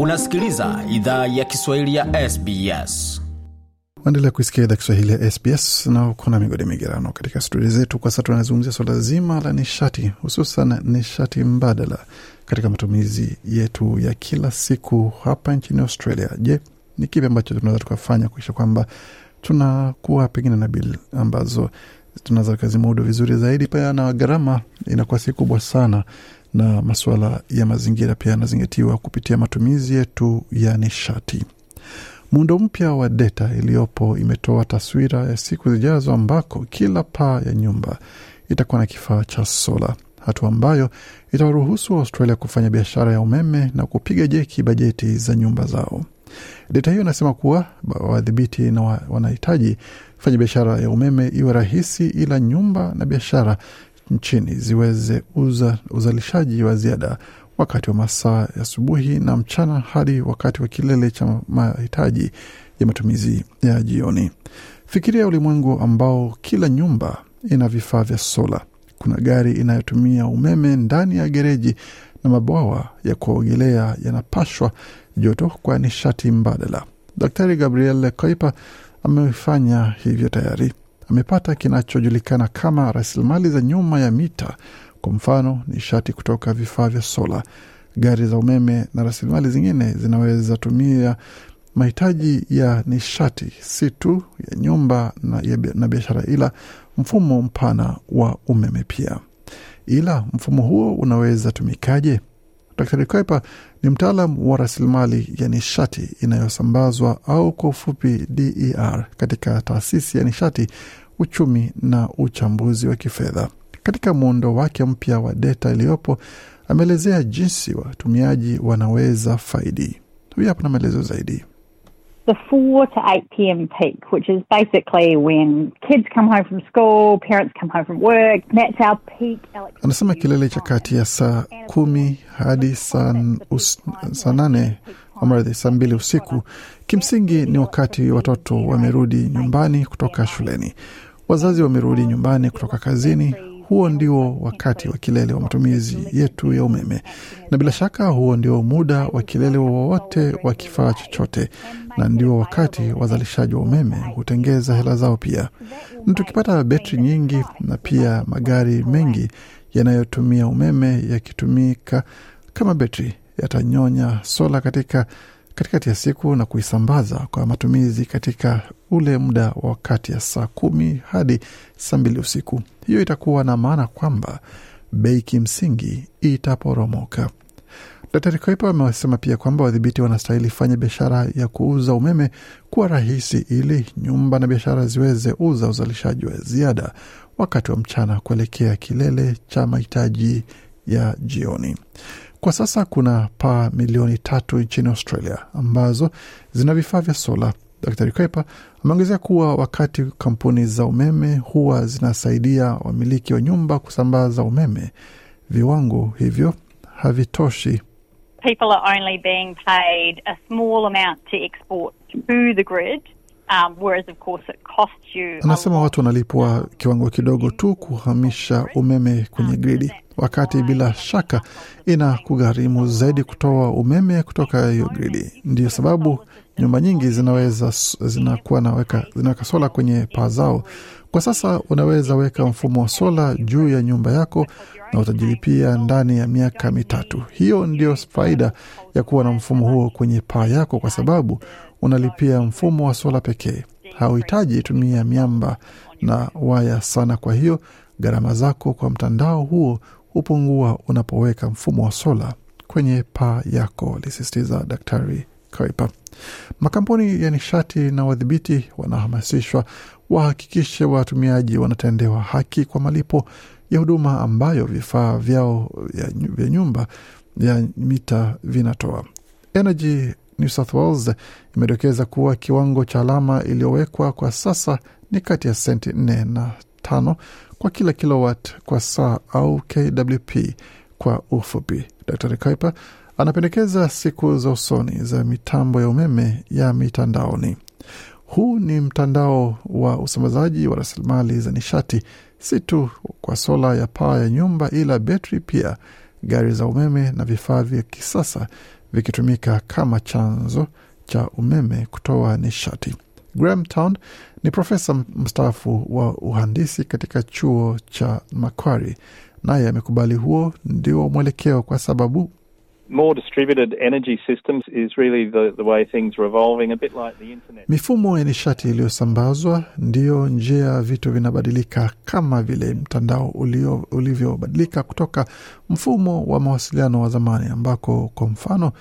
Unasikiliza idhaa ya Kiswahili ya SBS. Waendelea kuisikia idhaa Kiswahili ya SBS na kuna migodi migerano katika studio zetu. Kwa sasa tunazungumzia swala zima la nishati, hususan nishati mbadala katika matumizi yetu ya kila siku hapa nchini Australia. Je, ni kipi ambacho tunaweza tukafanya kuisha kwamba tunakuwa pengine na bili ambazo tunaweza kazimudu vizuri zaidi, pia na gharama inakuwa si kubwa sana, na masuala ya mazingira pia yanazingatiwa kupitia matumizi yetu ya nishati. Muundo mpya wa deta iliyopo imetoa taswira ya siku zijazo ambako kila paa ya nyumba itakuwa na kifaa cha sola, hatua ambayo itawaruhusu Australia kufanya biashara ya umeme na kupiga jeki bajeti za nyumba zao. Deta hiyo inasema kuwa wadhibiti na wa, wanahitaji fanya biashara ya umeme iwe rahisi, ila nyumba na biashara nchini ziweze uza uzalishaji wa ziada wakati wa masaa ya asubuhi na mchana hadi wakati wa kilele cha mahitaji ya matumizi ya jioni. Fikiria ulimwengu ambao kila nyumba ina vifaa vya sola. Kuna gari inayotumia umeme ndani ya gereji na mabwawa ya kuogelea yanapashwa joto kwa nishati mbadala. Daktari Gabriel Kuiper amefanya hivyo tayari. Amepata kinachojulikana kama rasilimali za nyuma ya mita, kwa mfano nishati kutoka vifaa vya sola. Gari za umeme na rasilimali zingine zinaweza tumia mahitaji ya nishati si tu ya nyumba na, na biashara, ila mfumo mpana wa umeme pia. Ila mfumo huo unaweza tumikaje? Dr. Kuiper ni mtaalam wa rasilimali ya nishati inayosambazwa au kwa ufupi DER katika taasisi ya nishati, uchumi na uchambuzi wa kifedha. Katika muundo wake mpya wa deta iliyopo, ameelezea jinsi watumiaji wanaweza faidi. Huyu hapa na maelezo zaidi. The 4 to 8 p.m. peak, which is basically when kids come home from school, parents come home from work. That's our peak electricity. Anasema kilele cha kati ya saa kumi hadi saa saa nane amradhi, saa mbili usiku kimsingi ni wakati watoto wamerudi nyumbani kutoka shuleni, wazazi wamerudi nyumbani kutoka kazini. Huo ndio wakati wa kilele wa matumizi yetu ya umeme, na bila shaka huo ndio muda wa kilele wowote wa kifaa chochote, na ndio wakati wazalishaji wa umeme hutengeza hela zao pia. Na tukipata betri nyingi na pia magari mengi yanayotumia umeme yakitumika kama betri, yatanyonya sola katika katikati ya siku na kuisambaza kwa matumizi katika ule muda wa kati ya saa kumi hadi saa mbili usiku. Hiyo itakuwa na maana kwamba bei kimsingi itaporomoka. Daktari Koipa amesema pia kwamba wadhibiti wanastahili fanya biashara ya kuuza umeme kuwa rahisi ili nyumba na biashara ziweze uza uzalishaji wa ziada wakati wa mchana kuelekea kilele cha mahitaji ya jioni. Kwa sasa kuna paa milioni tatu nchini Australia ambazo zina vifaa vya sola. Daktari Kwepa ameongezea kuwa wakati kampuni za umeme huwa zinasaidia wamiliki wa nyumba kusambaza umeme, viwango hivyo havitoshi. People are only being paid a small amount to export to the grid, um, whereas of course it costs you. Anasema watu wanalipwa kiwango kidogo tu kuhamisha umeme kwenye gridi, wakati bila shaka ina kugharimu zaidi kutoa umeme kutoka hiyo gridi. Ndiyo sababu nyumba nyingi zinaweza zinakuwa naweka zinaweka sola kwenye paa zao. Kwa sasa unaweza weka mfumo wa sola juu ya nyumba yako na utajilipia ndani ya miaka mitatu. Hiyo ndiyo faida ya kuwa na mfumo huo kwenye paa yako, kwa sababu unalipia mfumo wa sola pekee. Hauhitaji tumia miamba na waya sana. Kwa hiyo gharama zako kwa mtandao huo hupungua unapoweka mfumo wa sola kwenye paa yako, alisisitiza Daktari Kuiper. Makampuni ya nishati na wadhibiti wanahamasishwa wahakikishe watumiaji wanatendewa haki kwa malipo ya huduma ambayo vifaa vyao vya nyumba ya mita vinatoa. Energy New South Wales imedokeza kuwa kiwango cha alama iliyowekwa kwa sasa ni kati ya senti nne na tano kwa kila kilowat kwa saa au KWP kwa ufupi. Dr Kuiper anapendekeza siku za usoni za mitambo ya umeme ya mitandaoni. Huu ni mtandao wa usambazaji wa rasilimali za nishati, si tu kwa sola ya paa ya nyumba, ila betri pia gari za umeme na vifaa vya kisasa vikitumika kama chanzo cha umeme kutoa nishati. Graham ni profesa mstaafu wa uhandisi katika chuo cha Macquarie, naye amekubali huo ndio mwelekeo kwa sababu more distributed energy systems is really the, the way things are evolving, a bit like the internet. mifumo ya nishati iliyosambazwa ndiyo njia vitu vinabadilika, kama vile mtandao ulivyobadilika kutoka mfumo wa mawasiliano wa zamani, ambako kwa mfano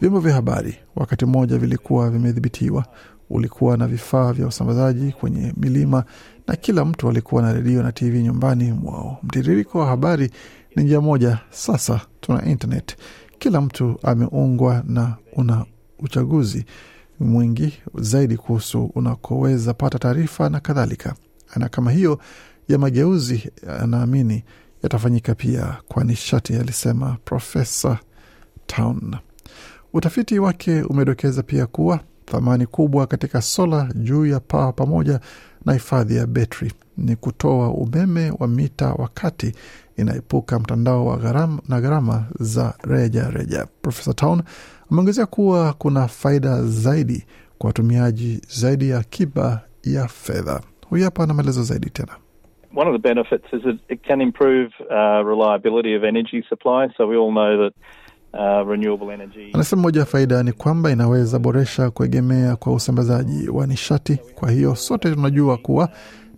vyombo vya habari wakati mmoja vilikuwa vimedhibitiwa. Ulikuwa na vifaa vya usambazaji kwenye milima na kila mtu alikuwa na redio na TV nyumbani mwao. Mtiririko wa habari ni njia moja. Sasa tuna internet, kila mtu ameungwa na una uchaguzi mwingi zaidi kuhusu unakoweza pata taarifa na kadhalika. Na kama hiyo ya mageuzi, anaamini yatafanyika pia kwa nishati, alisema Profesa Town. Utafiti wake umedokeza pia kuwa thamani kubwa katika sola juu ya paa pamoja na hifadhi ya betri ni kutoa umeme wa mita wakati inaepuka mtandao wa gharama na gharama za reja reja. Profesa Town ameongezea kuwa kuna faida zaidi kwa watumiaji zaidi ya akiba ya fedha. Huyu hapa ana maelezo zaidi tena. One of the benefits is that it can improve uh, reliability of energy supply. So we all know that uh, renewable energy. Anasema moja ya faida ni kwamba inaweza boresha kuegemea kwa usambazaji wa nishati. Kwa hiyo sote tunajua kuwa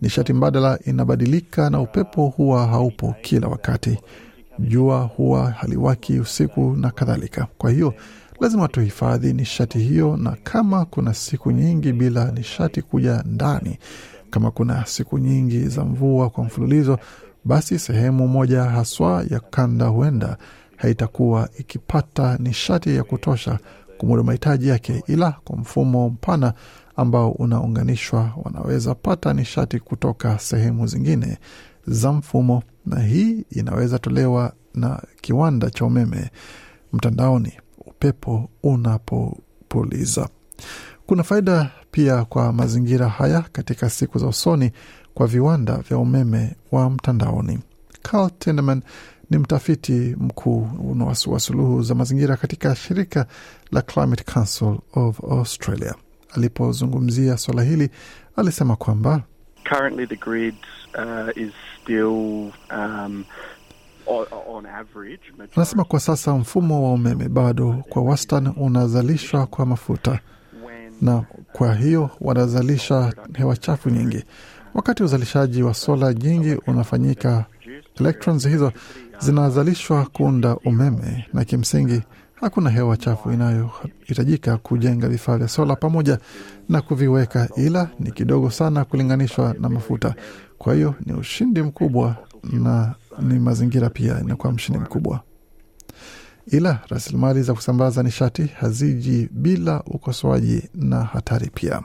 nishati mbadala inabadilika na upepo huwa haupo kila wakati, jua huwa haliwaki usiku na kadhalika. Kwa hiyo lazima tuhifadhi nishati hiyo, na kama kuna siku nyingi bila nishati kuja ndani, kama kuna siku nyingi za mvua kwa mfululizo, basi sehemu moja haswa ya kanda huenda haitakuwa ikipata nishati ya kutosha kumudu mahitaji yake, ila kwa mfumo mpana ambao unaunganishwa wanaweza pata nishati kutoka sehemu zingine za mfumo, na hii inaweza tolewa na kiwanda cha umeme mtandaoni upepo unapopuliza. Kuna faida pia kwa mazingira haya katika siku za usoni kwa viwanda vya umeme wa mtandaoni. Carl Tinderman ni mtafiti mkuu wa suluhu za mazingira katika shirika la Climate Council of Australia. Alipozungumzia swala hili, alisema kwamba Currently, the grid uh, is still um, on, on average. anasema kwa sasa mfumo wa umeme bado kwa wastani unazalishwa kwa mafuta na kwa hiyo wanazalisha hewa chafu nyingi. Wakati uzalishaji wa sola nyingi unafanyika, electrons hizo zinazalishwa kuunda umeme, na kimsingi hakuna hewa chafu inayohitajika kujenga vifaa vya sola pamoja na kuviweka, ila ni kidogo sana kulinganishwa na mafuta. Kwa hiyo ni ushindi mkubwa na ni mazingira pia inakuwa mshindi mkubwa ila rasilimali za kusambaza nishati haziji bila ukosoaji na hatari pia.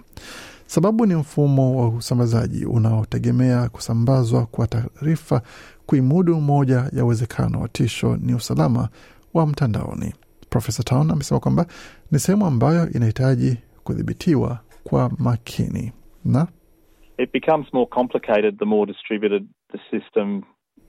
Sababu ni mfumo wa usambazaji unaotegemea kusambazwa kwa taarifa. Kuimudu moja ya uwezekano wa tisho ni usalama wa mtandaoni. Profesa Town amesema kwamba ni sehemu ambayo inahitaji kudhibitiwa kwa makini na It becomes more complicated the more distributed the system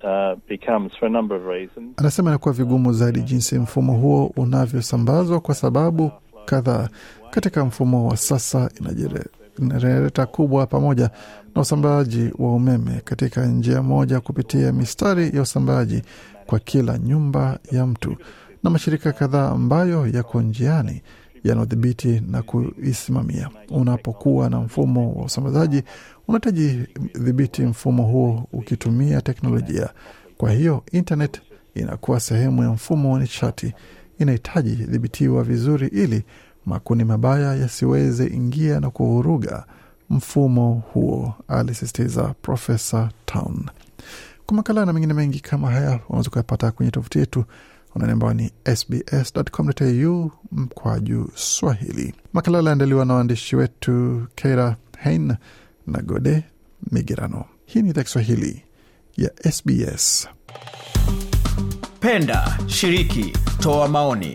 uh, becomes for a number of reasons. Anasema inakuwa vigumu zaidi jinsi mfumo huo unavyosambazwa kwa sababu kadhaa. Katika mfumo wa sasa inajere- inaleta kubwa pamoja na usambazaji wa umeme katika njia moja kupitia mistari ya usambazaji kwa kila nyumba ya mtu na mashirika kadhaa ambayo yako njiani yanaodhibiti na kuisimamia. Unapokuwa na mfumo wa usambazaji, unahitaji dhibiti mfumo huo ukitumia teknolojia. Kwa hiyo internet inakuwa sehemu ya mfumo wa nishati, inahitaji dhibitiwa vizuri ili makundi mabaya yasiweze ingia na kuvuruga mfumo huo, alisisitiza Profesa Town. Kwa makala na mengine mengi kama haya unaweza kuyapata kwenye tovuti yetu anwani ambayo ni sbs.com.au mkwaju Swahili. Makala aliandaliwa na waandishi wetu Keira Hein na Gode Migerano. Hii ni idhaa Kiswahili ya SBS. Penda, shiriki, toa maoni.